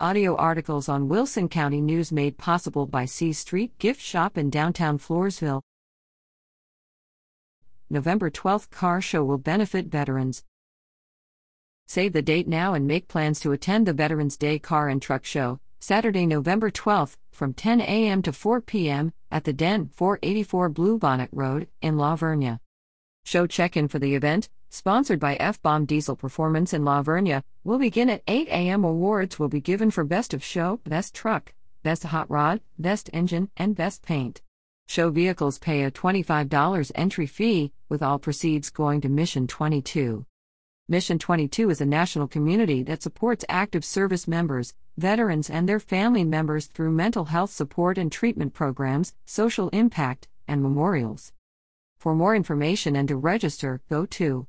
Audio articles on Wilson County News made possible by C Street Gift Shop in downtown Floresville. November 12th car show will benefit veterans. Save the date now and make plans to attend the Veterans Day Car and Truck Show, Saturday, November 12th, from 10 a.m. to 4 p.m. at the Den, 484 Bluebonnet Road, in La Vernia. Show check in for the event, sponsored by F Bomb Diesel Performance in La Vernia, will begin at 8 a.m. Awards will be given for Best of Show, Best Truck, Best Hot Rod, Best Engine, and Best Paint. Show vehicles pay a $25 entry fee, with all proceeds going to Mission 22. Mission 22 is a national community that supports active service members, veterans, and their family members through mental health support and treatment programs, social impact, and memorials. For more information and to register, go to